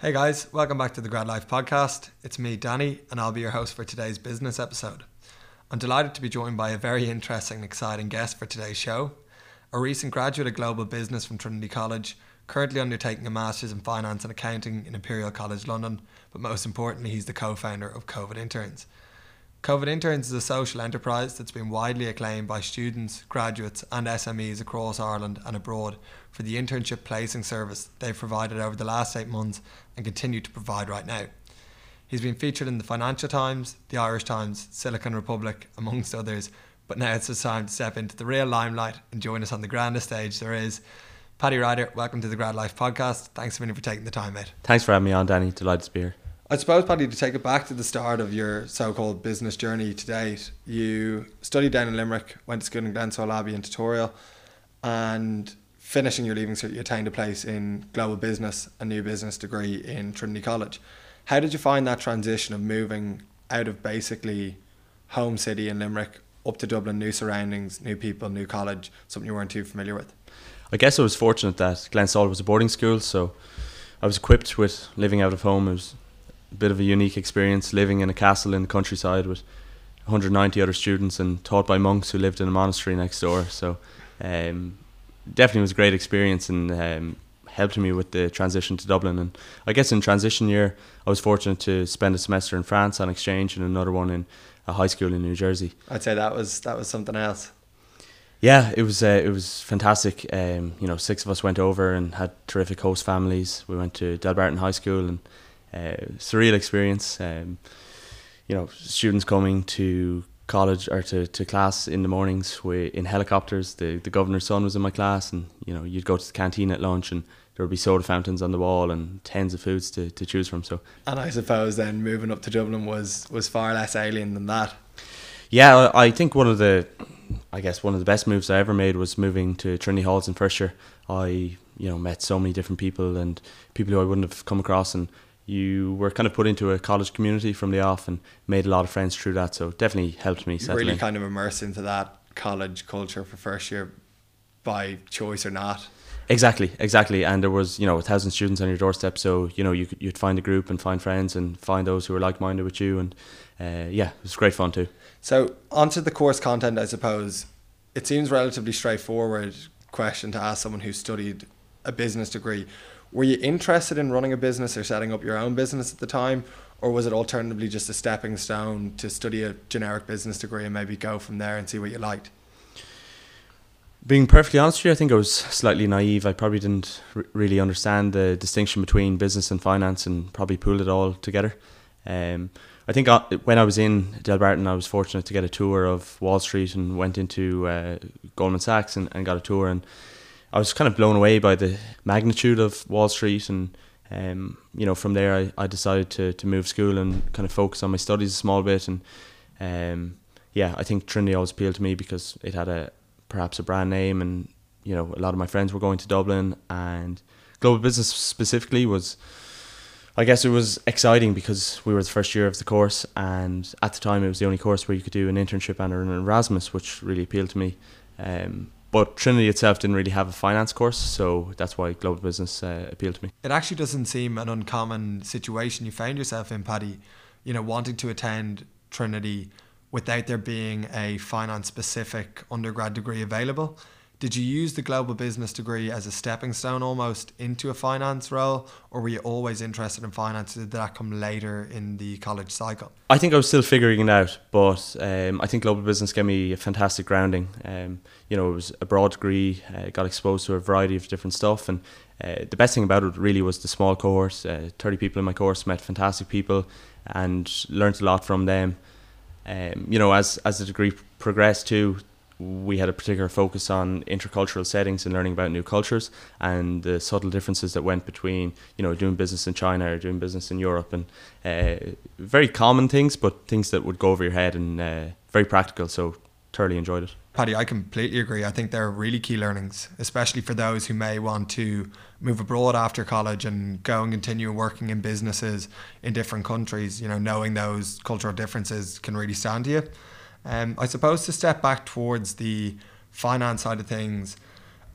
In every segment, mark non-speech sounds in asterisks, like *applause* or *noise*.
Hey guys, welcome back to the Grad Life podcast. It's me, Danny, and I'll be your host for today's business episode. I'm delighted to be joined by a very interesting and exciting guest for today's show. A recent graduate of global business from Trinity College, currently undertaking a master's in finance and accounting in Imperial College London, but most importantly, he's the co founder of COVID Interns. COVID Interns is a social enterprise that's been widely acclaimed by students, graduates, and SMEs across Ireland and abroad for the internship placing service they've provided over the last eight months and continue to provide right now. He's been featured in the Financial Times, the Irish Times, Silicon Republic, amongst others, but now it's his time to step into the real limelight and join us on the grandest stage there is. Paddy Ryder, welcome to the Grad Life podcast. Thanks a minute for taking the time, mate. Thanks for having me on, Danny. Delighted to be here. I suppose, Paddy, to take it back to the start of your so-called business journey to date, you studied down in Limerick, went to school in Glenstal Abbey in Tutorial, and finishing your leaving cert, you attained a place in global business, a new business degree in Trinity College. How did you find that transition of moving out of basically home city in Limerick up to Dublin, new surroundings, new people, new college, something you weren't too familiar with? I guess I was fortunate that Glenstal was a boarding school, so I was equipped with living out of home. It was a bit of a unique experience living in a castle in the countryside with 190 other students and taught by monks who lived in a monastery next door. So um, definitely was a great experience and um, helped me with the transition to Dublin. And I guess in transition year, I was fortunate to spend a semester in France on exchange and another one in a high school in New Jersey. I'd say that was that was something else. Yeah, it was uh, it was fantastic. Um, you know, six of us went over and had terrific host families. We went to Delbarton High School and uh, surreal experience. Um, you know, students coming to college or to, to class in the mornings we, in helicopters. The the governor's son was in my class, and you know you'd go to the canteen at lunch, and there would be soda fountains on the wall and tens of foods to, to choose from. So, and I suppose then moving up to Dublin was was far less alien than that. Yeah, I think one of the, I guess one of the best moves I ever made was moving to Trinity Halls in first year. I you know met so many different people and people who I wouldn't have come across and you were kind of put into a college community from the off and made a lot of friends through that. So definitely helped me. Really in. kind of immerse into that college culture for first year by choice or not. Exactly, exactly. And there was, you know, a thousand students on your doorstep. So, you know, you could, you'd find a group and find friends and find those who were like minded with you. And uh, yeah, it was great fun too. So, onto the course content, I suppose. It seems relatively straightforward question to ask someone who studied a business degree were you interested in running a business or setting up your own business at the time or was it alternatively just a stepping stone to study a generic business degree and maybe go from there and see what you liked being perfectly honest with you, I think I was slightly naive. I probably didn't r- really understand the distinction between business and finance and probably pulled it all together. Um, I think uh, when I was in Delbarton, I was fortunate to get a tour of Wall Street and went into uh, Goldman Sachs and, and got a tour. And I was kind of blown away by the magnitude of Wall Street, and um, you know, from there I, I decided to to move school and kind of focus on my studies a small bit, and um, yeah, I think Trinity always appealed to me because it had a perhaps a brand name, and you know, a lot of my friends were going to Dublin, and global business specifically was. I guess it was exciting because we were the first year of the course, and at the time it was the only course where you could do an internship and an Erasmus, which really appealed to me. Um, but Trinity itself didn't really have a finance course, so that's why global business uh, appealed to me. It actually doesn't seem an uncommon situation you found yourself in, Paddy. You know, wanting to attend Trinity without there being a finance specific undergrad degree available. Did you use the global business degree as a stepping stone almost into a finance role, or were you always interested in finance? Did that come later in the college cycle? I think I was still figuring it out, but um, I think global business gave me a fantastic grounding. Um, you know, it was a broad degree, uh, got exposed to a variety of different stuff, and uh, the best thing about it really was the small cohort. Uh, Thirty people in my course met fantastic people, and learned a lot from them. Um, you know, as as the degree progressed too, we had a particular focus on intercultural settings and learning about new cultures and the subtle differences that went between you know doing business in China or doing business in Europe and uh, very common things but things that would go over your head and uh, very practical so thoroughly enjoyed it. Paddy I completely agree. I think they're really key learnings especially for those who may want to move abroad after college and go and continue working in businesses in different countries. You know knowing those cultural differences can really stand to you um, I suppose to step back towards the finance side of things,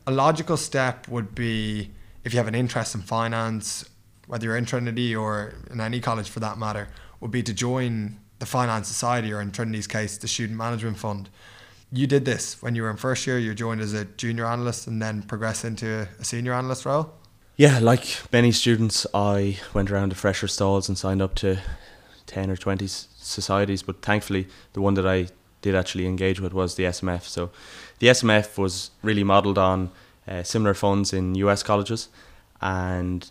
a logical step would be if you have an interest in finance, whether you're in Trinity or in any college for that matter, would be to join the Finance Society or in Trinity's case, the Student Management Fund. You did this when you were in first year, you joined as a junior analyst and then progressed into a senior analyst role? Yeah, like many students, I went around the fresher stalls and signed up to 10 or 20 societies, but thankfully, the one that I did actually engage with was the SMF. So the SMF was really modelled on uh, similar funds in US colleges, and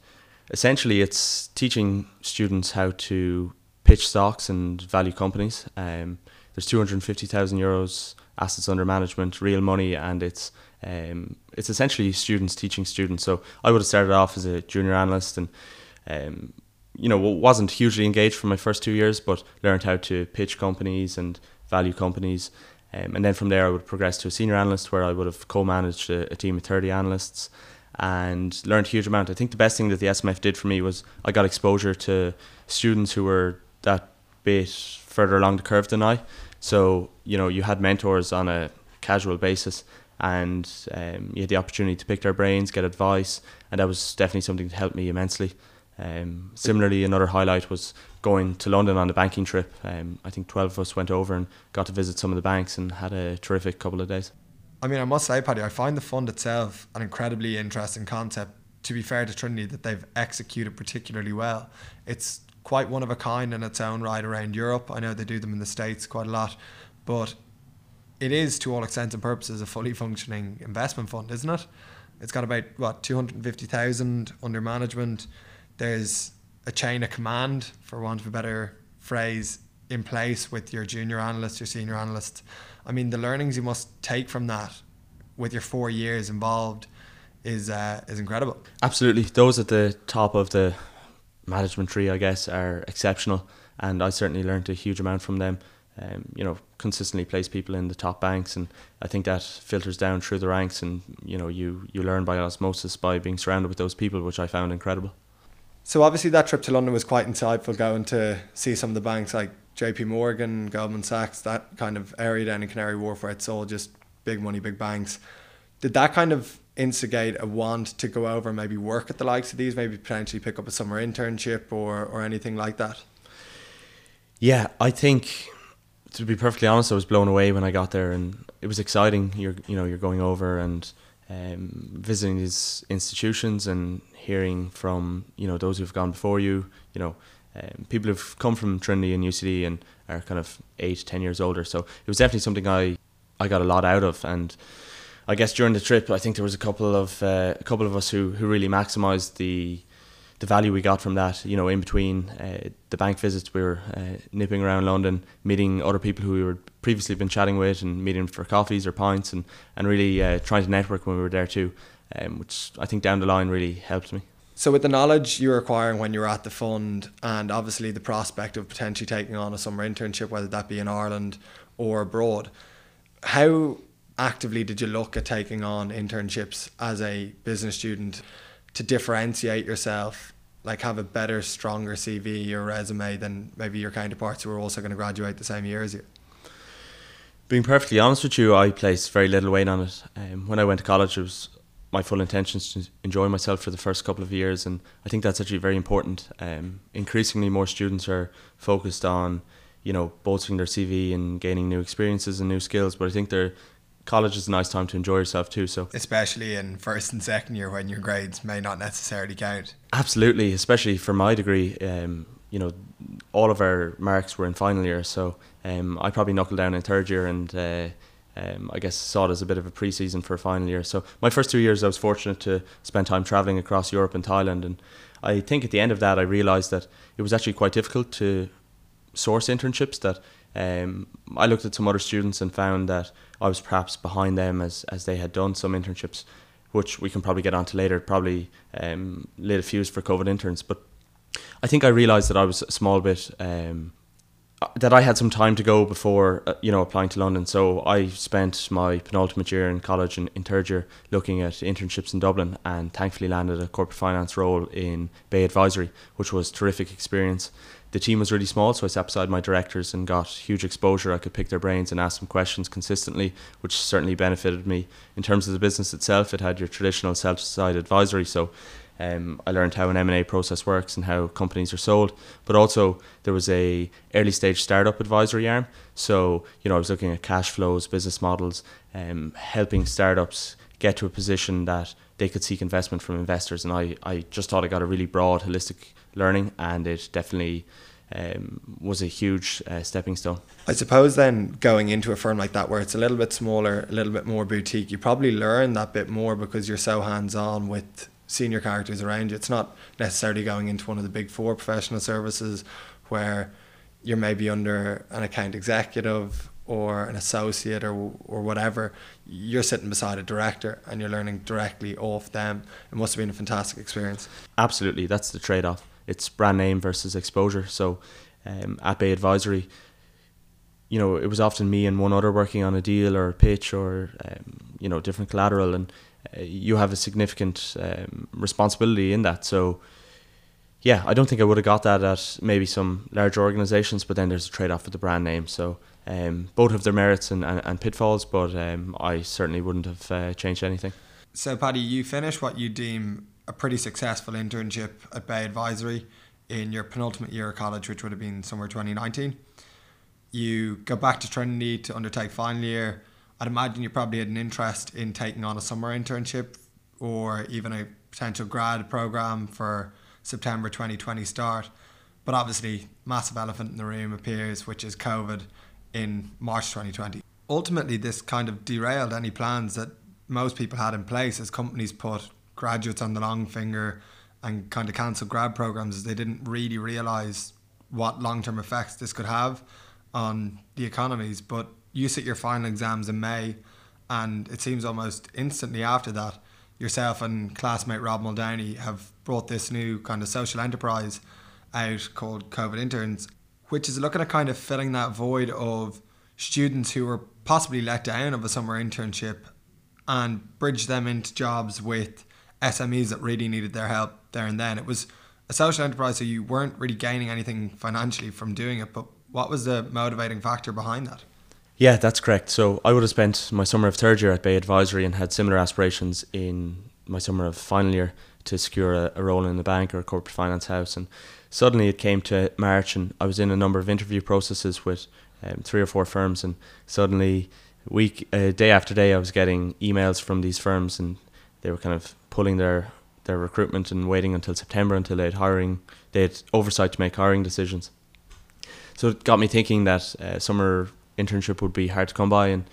essentially it's teaching students how to pitch stocks and value companies. Um, there's 250,000 euros assets under management, real money, and it's um, it's essentially students teaching students. So I would have started off as a junior analyst and um, you know wasn't hugely engaged for my first two years, but learned how to pitch companies and value companies. Um, and then from there, I would progress to a senior analyst where I would have co-managed a, a team of 30 analysts and learned a huge amount. I think the best thing that the SMF did for me was I got exposure to students who were that bit further along the curve than I. So you know, you had mentors on a casual basis, and um, you had the opportunity to pick their brains, get advice, and that was definitely something that helped me immensely. Um, similarly, another highlight was going to London on a banking trip. Um, I think 12 of us went over and got to visit some of the banks and had a terrific couple of days. I mean, I must say, Paddy, I find the fund itself an incredibly interesting concept. To be fair to Trinity, that they've executed particularly well. It's quite one of a kind in its own right around Europe. I know they do them in the States quite a lot, but it is, to all extents and purposes, a fully functioning investment fund, isn't it? It's got about, what, 250,000 under management. There's a chain of command, for want of a better phrase, in place with your junior analysts, your senior analysts. I mean, the learnings you must take from that with your four years involved is uh, is incredible. Absolutely, those at the top of the management tree, I guess, are exceptional, and I certainly learned a huge amount from them. Um, you know, consistently place people in the top banks, and I think that filters down through the ranks, and you know, you you learn by osmosis by being surrounded with those people, which I found incredible. So obviously, that trip to London was quite insightful, going to see some of the banks like J.P. Morgan, Goldman Sachs, that kind of area down in Canary Wharf, where it's all just big money, big banks. Did that kind of instigate a want to go over and maybe work at the likes of these, maybe potentially pick up a summer internship or, or anything like that? Yeah, I think to be perfectly honest, I was blown away when I got there, and it was exciting. You're you know you're going over and um, visiting these institutions and hearing from you know those who've gone before you. You know, um, people who've come from Trinity and UCD and are kind of eight, ten years older. So it was definitely something I I got a lot out of and I guess during the trip, I think there was a couple of uh, a couple of us who, who really maximised the the value we got from that. You know, in between uh, the bank visits, we were uh, nipping around London, meeting other people who we were previously been chatting with, and meeting for coffees or pints, and and really uh, trying to network when we were there too, um, which I think down the line really helped me. So, with the knowledge you were acquiring when you were at the fund, and obviously the prospect of potentially taking on a summer internship, whether that be in Ireland or abroad, how actively did you look at taking on internships as a business student to differentiate yourself like have a better stronger cv or resume than maybe your counterparts who are also going to graduate the same year as you. Being perfectly honest with you i placed very little weight on it. Um, when i went to college it was my full intentions to enjoy myself for the first couple of years and i think that's actually very important. Um, increasingly more students are focused on you know bolstering their cv and gaining new experiences and new skills but i think they're college is a nice time to enjoy yourself too. So especially in first and second year when your grades may not necessarily count. Absolutely, especially for my degree. Um, you know, all of our marks were in final year, so um, I probably knuckled down in third year and. Uh, um, I guess saw it as a bit of a pre-season for a final year. So my first two years, I was fortunate to spend time traveling across Europe and Thailand, and I think at the end of that, I realised that it was actually quite difficult to source internships. That um, I looked at some other students and found that I was perhaps behind them as, as they had done some internships, which we can probably get onto later, probably um, lit a fuse for COVID interns. But I think I realised that I was a small bit, um, that I had some time to go before, uh, you know, applying to London. So I spent my penultimate year in college in, in third year looking at internships in Dublin and thankfully landed a corporate finance role in Bay Advisory, which was terrific experience the team was really small, so I sat beside my directors and got huge exposure. I could pick their brains and ask them questions consistently, which certainly benefited me. In terms of the business itself, it had your traditional sell side advisory, so Um, I learned how an M and A process works and how companies are sold. But also there was a early stage startup advisory arm. So you know I was looking at cash flows, business models, um, helping startups get to a position that they could seek investment from investors. And I, I just thought I got a really broad, holistic learning, and it definitely um, was a huge uh, stepping stone. I suppose then going into a firm like that where it's a little bit smaller, a little bit more boutique, you probably learn that bit more because you're so hands on with senior characters around you. It's not necessarily going into one of the big four professional services where you're maybe under an account executive or an associate or or whatever, you're sitting beside a director and you're learning directly off them. It must have been a fantastic experience. Absolutely, that's the trade off it's brand name versus exposure. So um, at Bay Advisory, you know, it was often me and one other working on a deal or a pitch or um, you know different collateral, and uh, you have a significant um, responsibility in that. So yeah, I don't think I would have got that at maybe some larger organizations, but then there's a trade off with the brand name. So um, both have their merits and, and, and pitfalls, but um, I certainly wouldn't have uh, changed anything. So, Paddy, you finish what you deem a pretty successful internship at Bay Advisory in your penultimate year of college, which would have been somewhere 2019. You go back to Trinity to undertake final year. I'd imagine you probably had an interest in taking on a summer internship or even a potential grad program for September 2020 start. But obviously, massive elephant in the room appears, which is COVID in March 2020. Ultimately, this kind of derailed any plans that most people had in place as companies put graduates on the long finger and kind of cancel grad programs they didn't really realize what long term effects this could have on the economies. But you sit your final exams in May, and it seems almost instantly after that, yourself and classmate Rob Muldowney have brought this new kind of social enterprise out called COVID Interns, which is looking at kind of filling that void of students who were possibly let down of a summer internship and bridge them into jobs with SMEs that really needed their help there and then. It was a social enterprise, so you weren't really gaining anything financially from doing it. But what was the motivating factor behind that? Yeah, that's correct. So I would have spent my summer of third year at Bay Advisory and had similar aspirations in my summer of final year to secure a, a role in the bank or a corporate finance house. And suddenly it came to March, and I was in a number of interview processes with um, three or four firms, and suddenly week uh, day after day I was getting emails from these firms and they were kind of pulling their their recruitment and waiting until September until they had hiring they had oversight to make hiring decisions. So it got me thinking that uh, summer internship would be hard to come by, and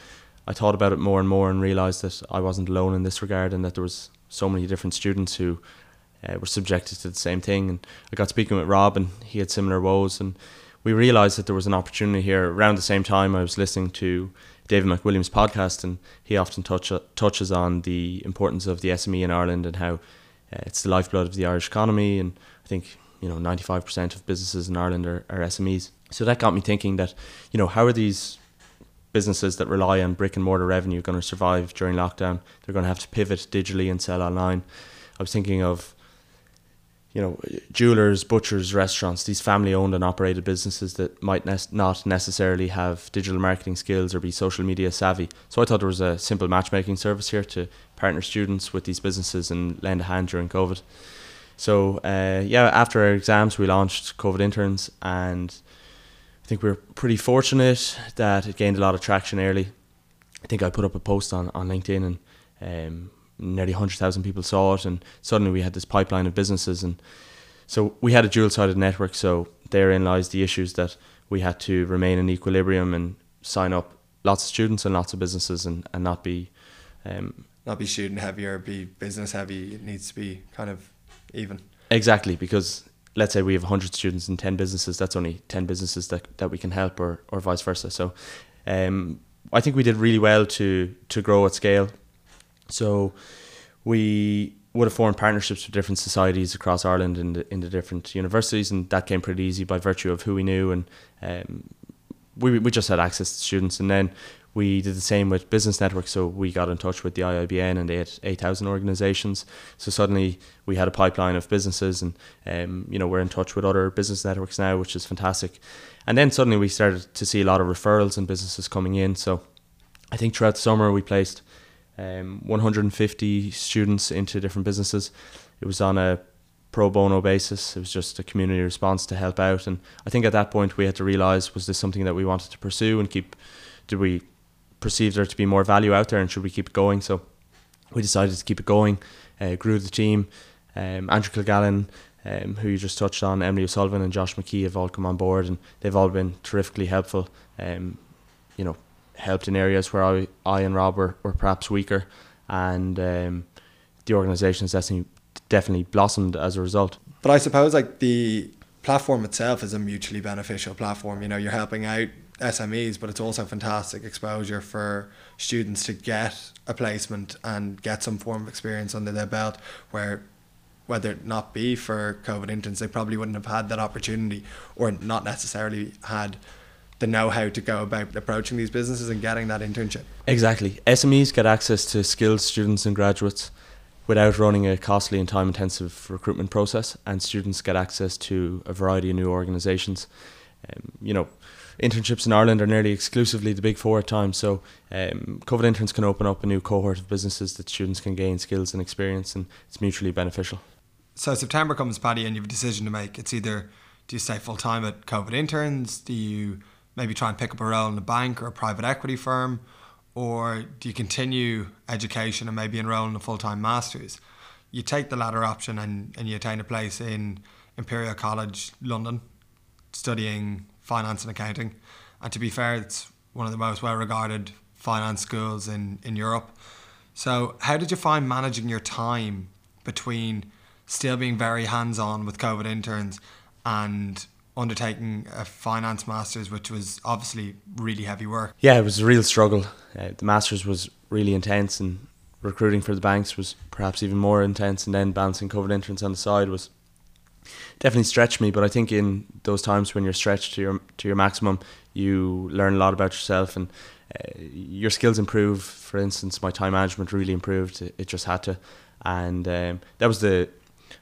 I thought about it more and more and realised that I wasn't alone in this regard, and that there was so many different students who uh, were subjected to the same thing. And I got speaking with Rob, and he had similar woes, and we realised that there was an opportunity here. Around the same time, I was listening to David McWilliams' podcast, and he often touch, touches on the importance of the SME in Ireland and how uh, it's the lifeblood of the Irish economy. And I think you know 95% of businesses in Ireland are, are SMEs. So that got me thinking that you know how are these businesses that rely on brick and mortar revenue are going to survive during lockdown? They're going to have to pivot digitally and sell online. I was thinking of you know, jewelers, butchers, restaurants, these family owned and operated businesses that might ne- not necessarily have digital marketing skills or be social media savvy. So I thought there was a simple matchmaking service here to partner students with these businesses and lend a hand during COVID. So uh, yeah, after our exams, we launched COVID interns, and think we were pretty fortunate that it gained a lot of traction early. I think I put up a post on, on LinkedIn and um, nearly 100,000 people saw it, and suddenly we had this pipeline of businesses. And so we had a dual sided network, so therein lies the issues that we had to remain in equilibrium and sign up lots of students and lots of businesses and, and not be. Um, not be student heavy or be business heavy. It needs to be kind of even. Exactly, because let's say we have 100 students and 10 businesses, that's only 10 businesses that, that we can help, or, or vice versa. So um, I think we did really well to, to grow at scale so we would have formed partnerships with different societies across Ireland in the, in the different universities, and that came pretty easy by virtue of who we knew, and um, we we just had access to students, and then we did the same with business networks. So we got in touch with the IIBN, and they had eight thousand organisations. So suddenly we had a pipeline of businesses, and um, you know we're in touch with other business networks now, which is fantastic. And then suddenly we started to see a lot of referrals and businesses coming in. So I think throughout the summer we placed um, 150 students into different businesses. It was on a pro bono basis. It was just a community response to help out. And I think at that point we had to realise was this something that we wanted to pursue and keep? Did we perceive there to be more value out there and should we keep it going? So we decided to keep it going. Uh, grew the team. Um, Andrew Kilgallen, um, who you just touched on, Emily O'Sullivan and Josh McKee have all come on board and they've all been terrifically helpful. Um, you know, helped in areas where I, I and Rob were, were perhaps weaker, and um, the organisation has definitely blossomed as a result. But I suppose like the platform itself is a mutually beneficial platform. You know, you're helping out SMEs, but it's also fantastic exposure for students to get a placement and get some form of experience under their belt where whether it not be for COVID interns, they probably wouldn't have had that opportunity or not necessarily had the know-how to go about approaching these businesses and getting that internship. Exactly. SMEs get access to skilled students and graduates without running a costly and time-intensive recruitment process, and students get access to a variety of new organisations. Um, you know, internships in Ireland are nearly exclusively the big four at times, so um, COVID interns can open up a new cohort of businesses that students can gain skills and experience, and it's mutually beneficial. So September comes, Paddy, and you have a decision to make. It's either do you stay full time at COVID interns? Do you maybe try and pick up a role in a bank or a private equity firm? Or do you continue education and maybe enroll in a full time master's? You take the latter option and, and you attain a place in Imperial College, London, studying finance and accounting. And to be fair, it's one of the most well regarded finance schools in, in Europe. So, how did you find managing your time between still being very hands on with COVID interns and undertaking a finance master's, which was obviously really heavy work. Yeah, it was a real struggle. Uh, the master's was really intense, and recruiting for the banks was perhaps even more intense. And then balancing COVID interns on the side was definitely stretched me. But I think in those times when you're stretched to your to your maximum, you learn a lot about yourself and uh, your skills improve. For instance, my time management really improved. It, it just had to, and um, that was the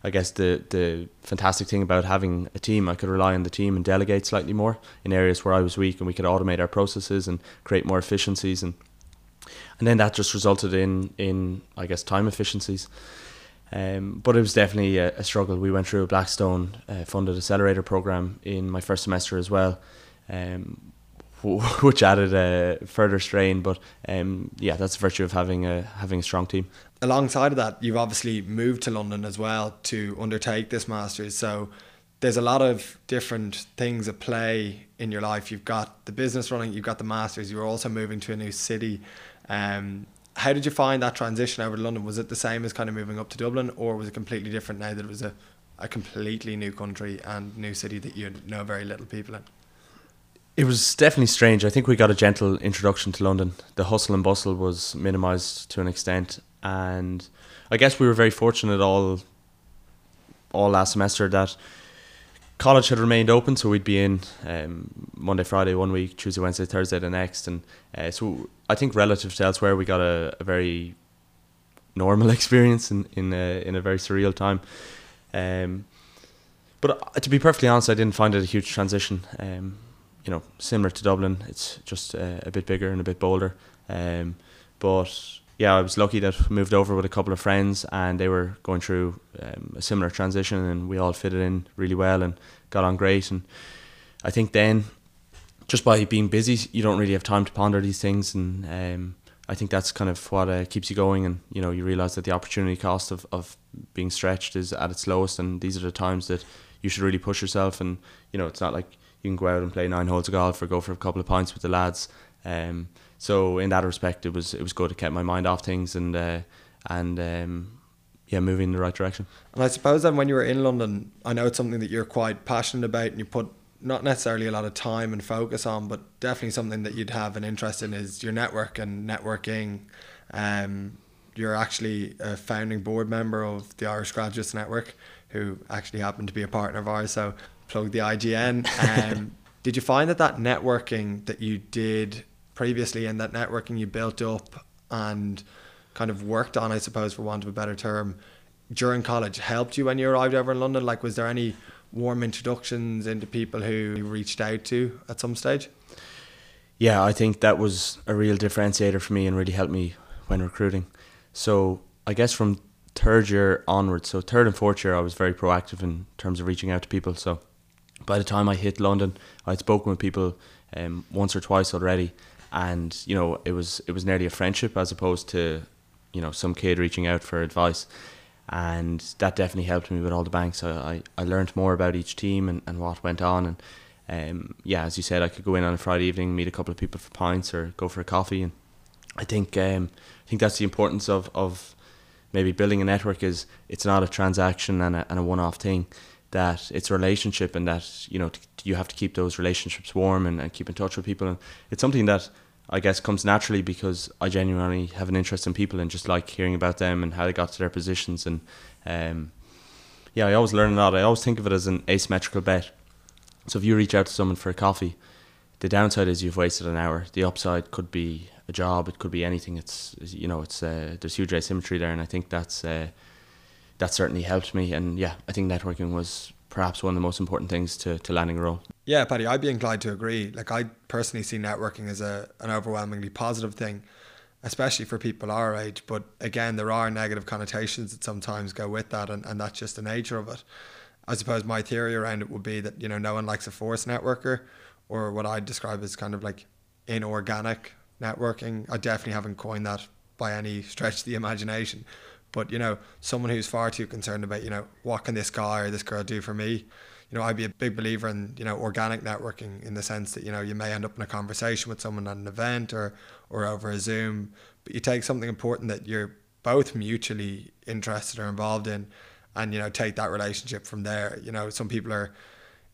I guess the the fantastic thing about having a team, I could rely on the team and delegate slightly more in areas where I was weak, and we could automate our processes and create more efficiencies, and and then that just resulted in in I guess time efficiencies. Um, but it was definitely a, a, struggle. We went through a Blackstone uh, funded accelerator program in my first semester as well, um, *laughs* which added a further strain. But um, yeah, that's the virtue of having a having a strong team. Alongside of that, you've obviously moved to London as well to undertake this masters. So there's a lot of different things at play in your life. You've got the business running, you've got the masters. You're also moving to a new city. Um, how did you find that transition over to London? Was it the same as kind of moving up to Dublin, or was it completely different now that it was a, a completely new country and new city that you know very little people in? It was definitely strange. I think we got a gentle introduction to London. The hustle and bustle was minimised to an extent, and I guess we were very fortunate all all last semester that college had remained open, so we'd be in um, Monday, Friday one week, Tuesday, Wednesday, Thursday the next, and uh, so I think relative to elsewhere, we got a, a very normal *laughs* experience in in a, in a very surreal time. Um, but uh, to be perfectly honest, I didn't find it a huge transition. Um, you know, similar to Dublin, it's just uh, a bit bigger and a bit bolder. Um, but yeah, I was lucky that moved over with a couple of friends, and they were going through um, a similar transition, and we all fitted in really well and got on great. And I think then, just by being busy, you don't really have time to ponder these things, and um, I think that's kind of what uh, keeps you going. And you know, you realize that the opportunity cost of of being stretched is at its lowest, and these are the times that you should really push yourself. And you know, it's not like you can go out and play nine holes of golf or go for a couple of pints with the lads. Um, so in that respect, it was it was good to keep my mind off things and uh, and um, yeah, moving in the right direction. And I suppose then when you were in London, I know it's something that you're quite passionate about and you put not necessarily a lot of time and focus on, but definitely something that you'd have an interest in is your network and networking. Um, you're actually a founding board member of the Irish Graduates Network, who actually happened to be a partner of ours. So plug the IGN. *laughs* Um, did you find that that networking that you did previously and that networking you built up and kind of worked on, I suppose, for want of a better term, during college helped you when you arrived over in London? Like, was there any warm introductions into people who you reached out to at some stage? Yeah, I think that was a real differentiator for me and really helped me when recruiting. So I guess from third year onwards, so third and fourth year, I was very proactive in terms of reaching out to people. So by the time I hit London, I'd spoken with people um, once or twice already, and you know it was it was nearly a friendship as opposed to you know some kid reaching out for advice, and that definitely helped me with all the banks. I I, I learned more about each team and, and what went on, and um, yeah, as you said, I could go in on a Friday evening, meet a couple of people for pints or go for a coffee, and I think um, I think that's the importance of of maybe building a network is it's not a transaction and a, and a one off thing that it's a relationship and that you know you have to keep those relationships warm and, and keep in touch with people. And it's something that I guess comes naturally because I genuinely have an interest in people and just like hearing about them and how they got to their positions. And um, yeah I always learn a lot. I always think of it as an asymmetrical bet. So if you reach out to someone for a coffee the downside is you've wasted an hour. The upside could be a job. It could be anything. It's you know it's uh, there's huge asymmetry there. And I think that's uh, that certainly helped me. And yeah, I think networking was perhaps one of the most important things to, to landing a role. Yeah, Paddy, I'd be inclined to agree. Like I personally see networking as a an overwhelmingly positive thing, especially for people our age. But again, there are negative connotations that sometimes go with that, and, and that's just the nature of it. I suppose my theory around it would be that you know no one likes a forced networker, or what I describe as kind of like inorganic networking. I definitely haven't coined that by any stretch of the imagination. But you know, someone who's far too concerned about you know what can this guy or this girl do for me. You know, I'd be a big believer in you know organic networking in the sense that you know you may end up in a conversation with someone at an event or or over a Zoom, but you take something important that you're both mutually interested or involved in, and you know take that relationship from there. You know, some people are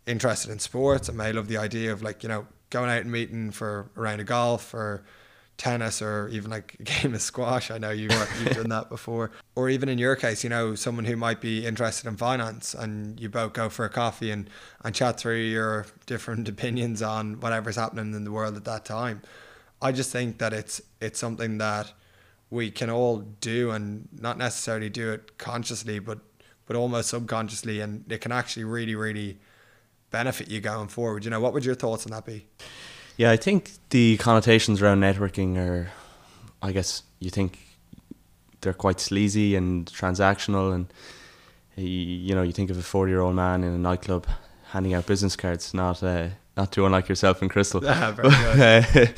interested in sports and may love the idea of like you know going out and meeting for a round of golf or tennis or even like *laughs* a game of squash. I know you you've done that before. Or even in your case, you know, someone who might be interested in finance and you both go for a coffee and, and chat through your different *laughs* opinions on whatever's happening in the world at that time. I just think that it's it's something that we can all do and not necessarily do it consciously but but almost subconsciously and it can actually really, really benefit you going forward. You know, what would your thoughts on that be? Yeah, I think the connotations around networking are, I guess, you think they're quite sleazy and transactional, and you know, you think of a forty-year-old man in a nightclub handing out business cards, not uh, not too unlike yourself and Crystal. *laughs* Yeah, *laughs*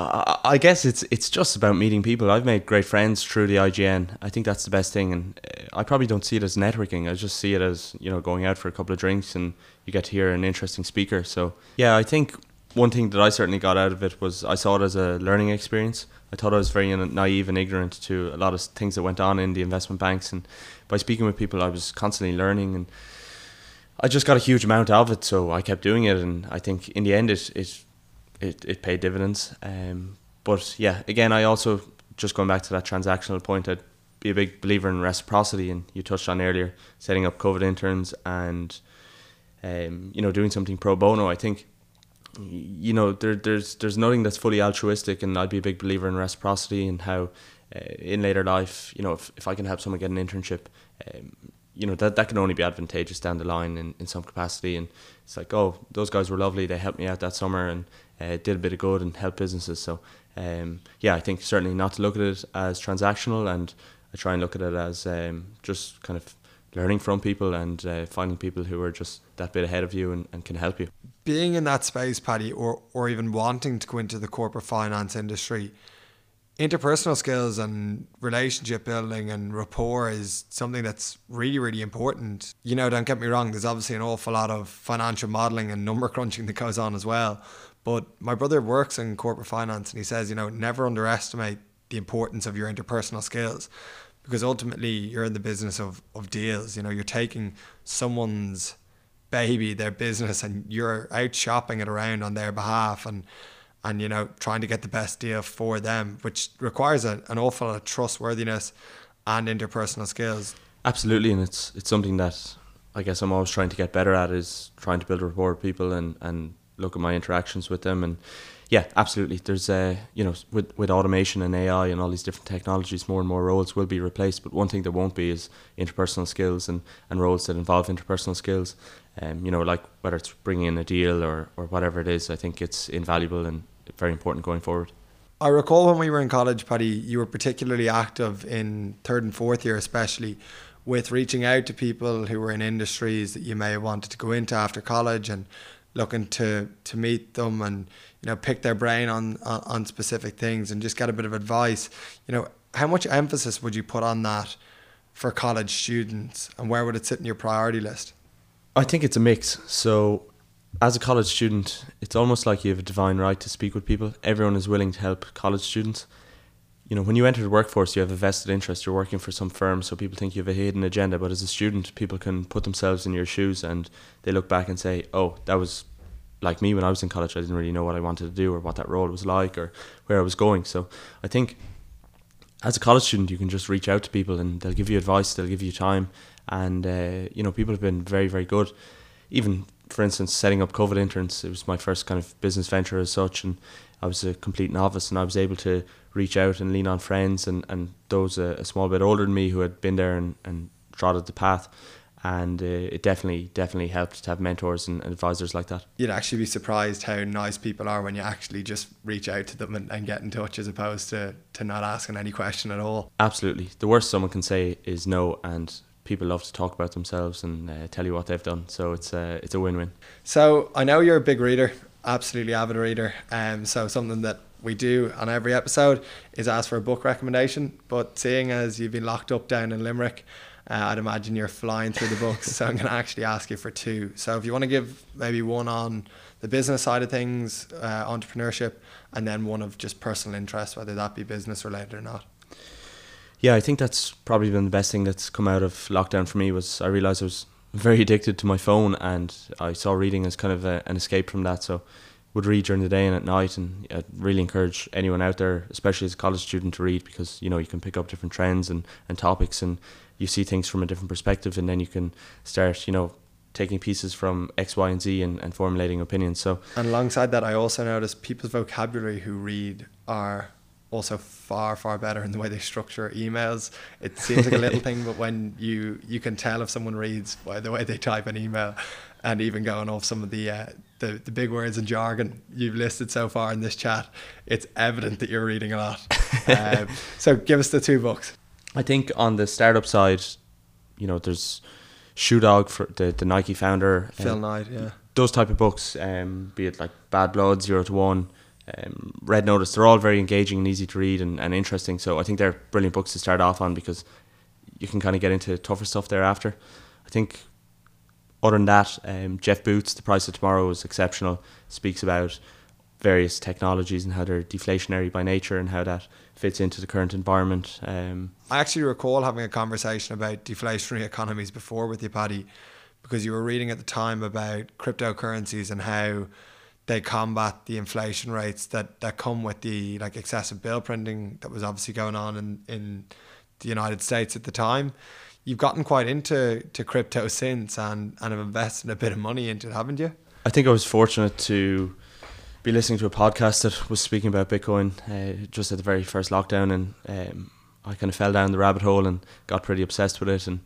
I guess it's it's just about meeting people. I've made great friends through the IGN. I think that's the best thing, and uh, I probably don't see it as networking. I just see it as you know going out for a couple of drinks and you get to hear an interesting speaker. So yeah, I think one thing that I certainly got out of it was I saw it as a learning experience. I thought I was very naive and ignorant to a lot of things that went on in the investment banks, and by speaking with people, I was constantly learning, and I just got a huge amount out of it. So I kept doing it, and I think in the end, it it it, it paid dividends. Um, but yeah, again, I also just going back to that transactional point, I'd be a big believer in reciprocity, and you touched on earlier setting up COVID interns and um, you know doing something pro bono. I think you know, there, there's there's nothing that's fully altruistic, and I'd be a big believer in reciprocity and how uh, in later life, you know, if, if I can help someone get an internship, um, you know, that, that can only be advantageous down the line in, in some capacity. And it's like, oh, those guys were lovely. They helped me out that summer and uh, did a bit of good and helped businesses. So, um, yeah, I think certainly not to look at it as transactional, and I try and look at it as um, just kind of learning from people and uh, finding people who are just that bit ahead of you and, and can help you. Being in that space, Paddy, or, or even wanting to go into the corporate finance industry, interpersonal skills and relationship building and rapport is something that's really, really important. You know, don't get me wrong, there's obviously an awful lot of financial modeling and number *laughs* crunching that goes on as well. But my brother works in corporate finance and he says, you know, never underestimate the importance of your interpersonal skills because ultimately you're in the business of, of deals. You know, you're taking someone's baby, their business, and you're out shopping it around on their behalf and and you know trying to get the best deal for them, which requires a, an awful lot of trustworthiness and interpersonal skills. Absolutely, and it's it's something that I guess I'm always trying to get better at is trying to build rapport with people and and look at my interactions with them and yeah, absolutely. There's uh, you know with with automation and AI and all these different technologies, more and more roles will be replaced. But one thing that won't be is interpersonal skills and, and roles that involve interpersonal skills. Um, you know, like whether it's bringing in a deal or or whatever it is, I think it's invaluable and very important going forward. I recall when we were in college, Paddy, you were particularly active in third and fourth year, especially with reaching out to people who were in industries that you may have wanted to go into after college and looking to to meet them and you know pick their brain on, on on specific things and just get a bit of advice. You know, how much emphasis would you put on that for college students, and where would it sit in your priority list? I think it's a mix. So as a college student, it's almost like you have a divine right to speak with people. Everyone is willing to help college students. You know, when you enter the workforce, you have a vested interest. You're working for some firm, so people think you have a hidden agenda. But as a student, people can put themselves in your shoes and they look back and say, "Oh, that was like me when I was in college. I didn't really know what I wanted to do or what that role was like or where I was going." So I think as a college student, you can just reach out to people and they'll give you advice, they'll give you time, and uh, you know, people have been very, very good. Even for instance, setting up COVID interns, it was my first kind of business venture as such, and I was a complete novice, and I was able to reach out and lean on friends and, and those a, a small bit older than me who had been there and, and trotted the path. And uh, it definitely, definitely helped to have mentors and advisors like that. You'd actually be surprised how nice people are when you actually just reach out to them and, and get in touch as opposed to, to not asking any question at all. Absolutely. The worst someone can say is no, and people love to talk about themselves and uh, tell you what they've done. So it's a uh, it's a win win. So I know you're a big reader, absolutely avid reader. Um, so something that we do on every episode is ask for a book recommendation. But seeing as you've been locked up down in Limerick. Uh, I'd imagine you're flying through the books, so I'm going to actually ask you for two. So, if you want to give maybe one on the business side of things, uh, entrepreneurship, and then one of just personal interest, whether that be business related or not yeah, I think that's probably been the best thing that's come out of lockdown for me was I realized I was very addicted to my phone and I saw reading as kind of a, an escape from that. So would read during the day and at night and I'd really encourage anyone out there, especially as a college student to read because, you know, you can pick up different trends and, and topics and you see things from a different perspective and then you can start, you know, taking pieces from X, Y, and Z and, and formulating opinions. So And alongside that I also noticed people's vocabulary who read are also far far better in the way they structure emails. It seems like a little *laughs* thing, but when you you can tell if someone reads by the way they type an email, and even going off some of the uh, the the big words and jargon you've listed so far in this chat, it's evident that you're reading a lot. um, *laughs* so give us the two books. I think on the startup side, you know, there's Shoe Dog for the the Nike founder, Phil uh, Knight, yeah. Those type of books, um, be it like Bad Blood, Zero to One um, Red Notice, they're all very engaging and easy to read and, and interesting. So I think they're brilliant books to start off on because you can kind of get into tougher stuff thereafter. I think other than that, um, Jeff Booth, The Price of Tomorrow is exceptional. Speaks about various technologies and how they're deflationary by nature and how that fits into the current environment. Um, I actually recall having a conversation about deflationary economies before with you, Paddy, because you were reading at the time about cryptocurrencies and how they combat the inflation rates that, that come with the like excessive bill printing that was obviously going on in, in the United States at the time. You've gotten quite into to crypto since and, and have invested a bit of money into it, haven't you? I think I was fortunate to be listening to a podcast that was speaking about Bitcoin uh, just at the very first lockdown, and um, I kind of fell down the rabbit hole and got pretty obsessed with it. And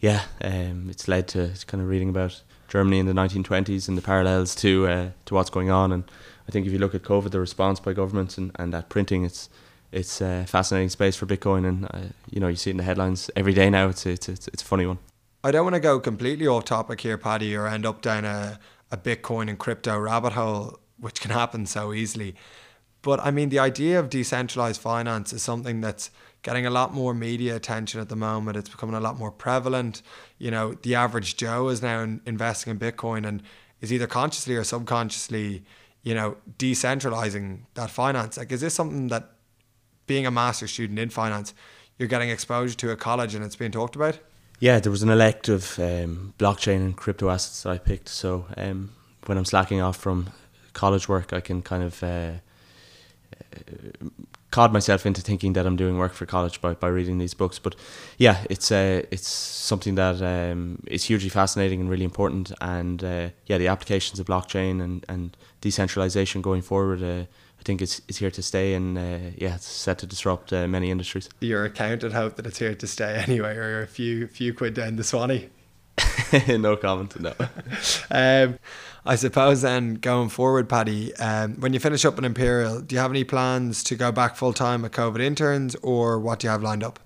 yeah, um, it's led to kind of reading about Germany in the 1920s and the parallels to uh, to what's going on. And I think if you look at COVID, the response by governments and, and that printing, it's it's a fascinating space for Bitcoin, and uh, you know you see it in the headlines every day now. It's it's it's, it's a funny one. I don't want to go completely off topic here, Paddy, or end up down a, a Bitcoin and crypto rabbit hole, which can happen so easily. But I mean, the idea of decentralized finance is something that's getting a lot more media attention at the moment. It's becoming a lot more prevalent. You know, the average Joe is now in, investing in Bitcoin and is either consciously or subconsciously, you know, decentralizing that finance. Like, is this something that being a master student in finance, you're getting exposure to at college and it's being talked about? Yeah, there was an elective um, blockchain and crypto assets that I picked. So um, when I'm slacking off from college work, I can kind of uh, cod myself into thinking that I'm doing work for college by, by reading these books. But yeah, it's uh, it's something that um, is hugely fascinating and really important. And uh, yeah, the applications of blockchain and, and decentralization going forward, uh, I think it's, it's here to stay. And uh, yeah, it's set to disrupt uh, many industries. Your accountant hope that it's here to stay anyway, or a few few quid down the Swanee. *laughs* no comment. No. *laughs* um, I suppose then going forward, Paddy, um, when you finish up in Imperial, do you have any plans to go back full time at COVID interns, or what do you have lined up?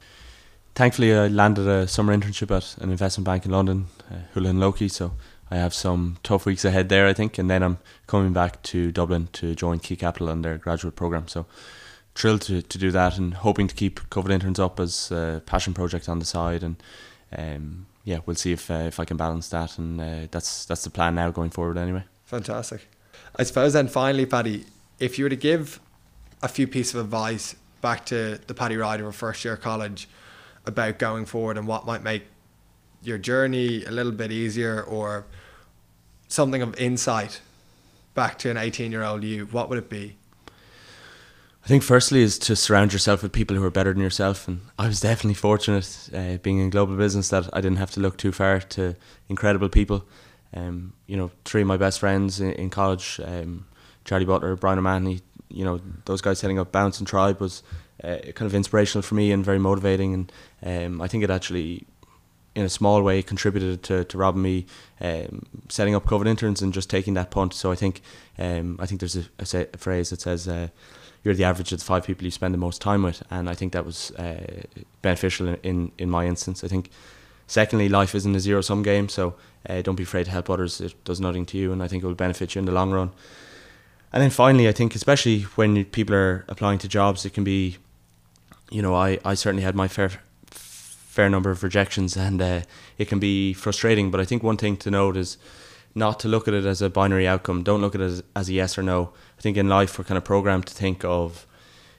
Thankfully, I landed a summer internship at an investment bank in London, uh, Houlihan Lokey. So I have some tough weeks ahead there, I think, and then I'm coming back to Dublin to join Key Capital on their graduate program. So thrilled to, to do that and hoping to keep COVID interns up as a passion project on the side and um, yeah, we'll see if uh, if I can balance that, and uh, that's that's the plan now going forward. Anyway, fantastic. I suppose then finally, Paddy, if you were to give a few pieces of advice back to the Paddy Ryder of first year college about going forward and what might make your journey a little bit easier or something of insight back to an 18 year old you, what would it be? I think firstly is to surround yourself with people who are better than yourself, and I was definitely fortunate uh, being in global business that I didn't have to look too far to incredible people. Um, you know, three of my best friends in, in college, um, Charlie Butler, Brian O'Mahony, you know, those guys setting up Bounce and Tribe was uh, kind of inspirational for me and very motivating, and um, I think it actually in a small way contributed to, to Rob and me um, setting up COVID interns and just taking that punt. So I think um, I think there's a, a, a phrase that says uh, you're the average of the five people you spend the most time with, and I think that was uh, beneficial in, in, in my instance. I think secondly, life isn't a zero sum game, so uh, don't be afraid to help others. It does nothing to you, and I think it will benefit you in the long run. And then finally, I think especially when people are applying to jobs, it can be, you know, I, I certainly had my fair fair number of rejections, and uh, it can be frustrating. But I think one thing to note is not to look at it as a binary outcome. Don't look at it as, as a yes or no. I think in life we're kind of programmed to think of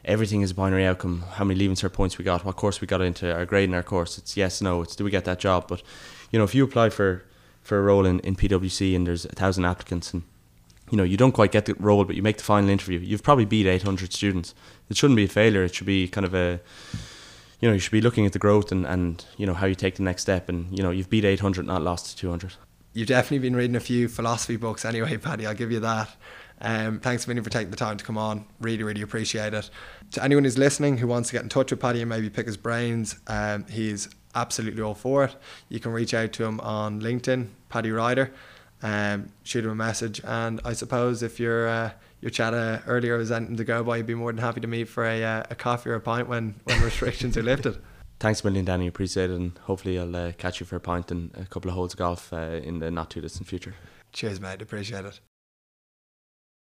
everything is a binary outcome. How many leaving cert points we got, what course we got into, our grade in our course. It's yes, no. It's do we get that job? But you know, if you apply for for a role in, in PwC and there's a thousand applicants and you know you don't quite get the role, but you make the final interview, you've probably beat 800 students. It shouldn't be a failure. It should be kind of a you know you should be looking at the growth and and you know how you take the next step. And you know you've beat 800, not lost 200. You've definitely been reading a few philosophy books anyway, *laughs* Paddy. I'll give you that. Um, thanks a for taking the time to come on. Really, really appreciate it. To anyone who's listening who wants to get in touch with Paddy and maybe pick his brains, um, he's absolutely all for it. You can reach out to him on LinkedIn, Paddy Ryder, um, shoot him a message. And I suppose if your uh, your chat uh, earlier was anything to go by, you'd be more than happy to meet for a, uh, a coffee or a pint when, when *laughs* restrictions are lifted. Thanks a million, Danny. Appreciate it, and hopefully I'll uh, catch you for a pint and a couple of holes of golf uh, in the not too distant future. Cheers, mate. Appreciate it.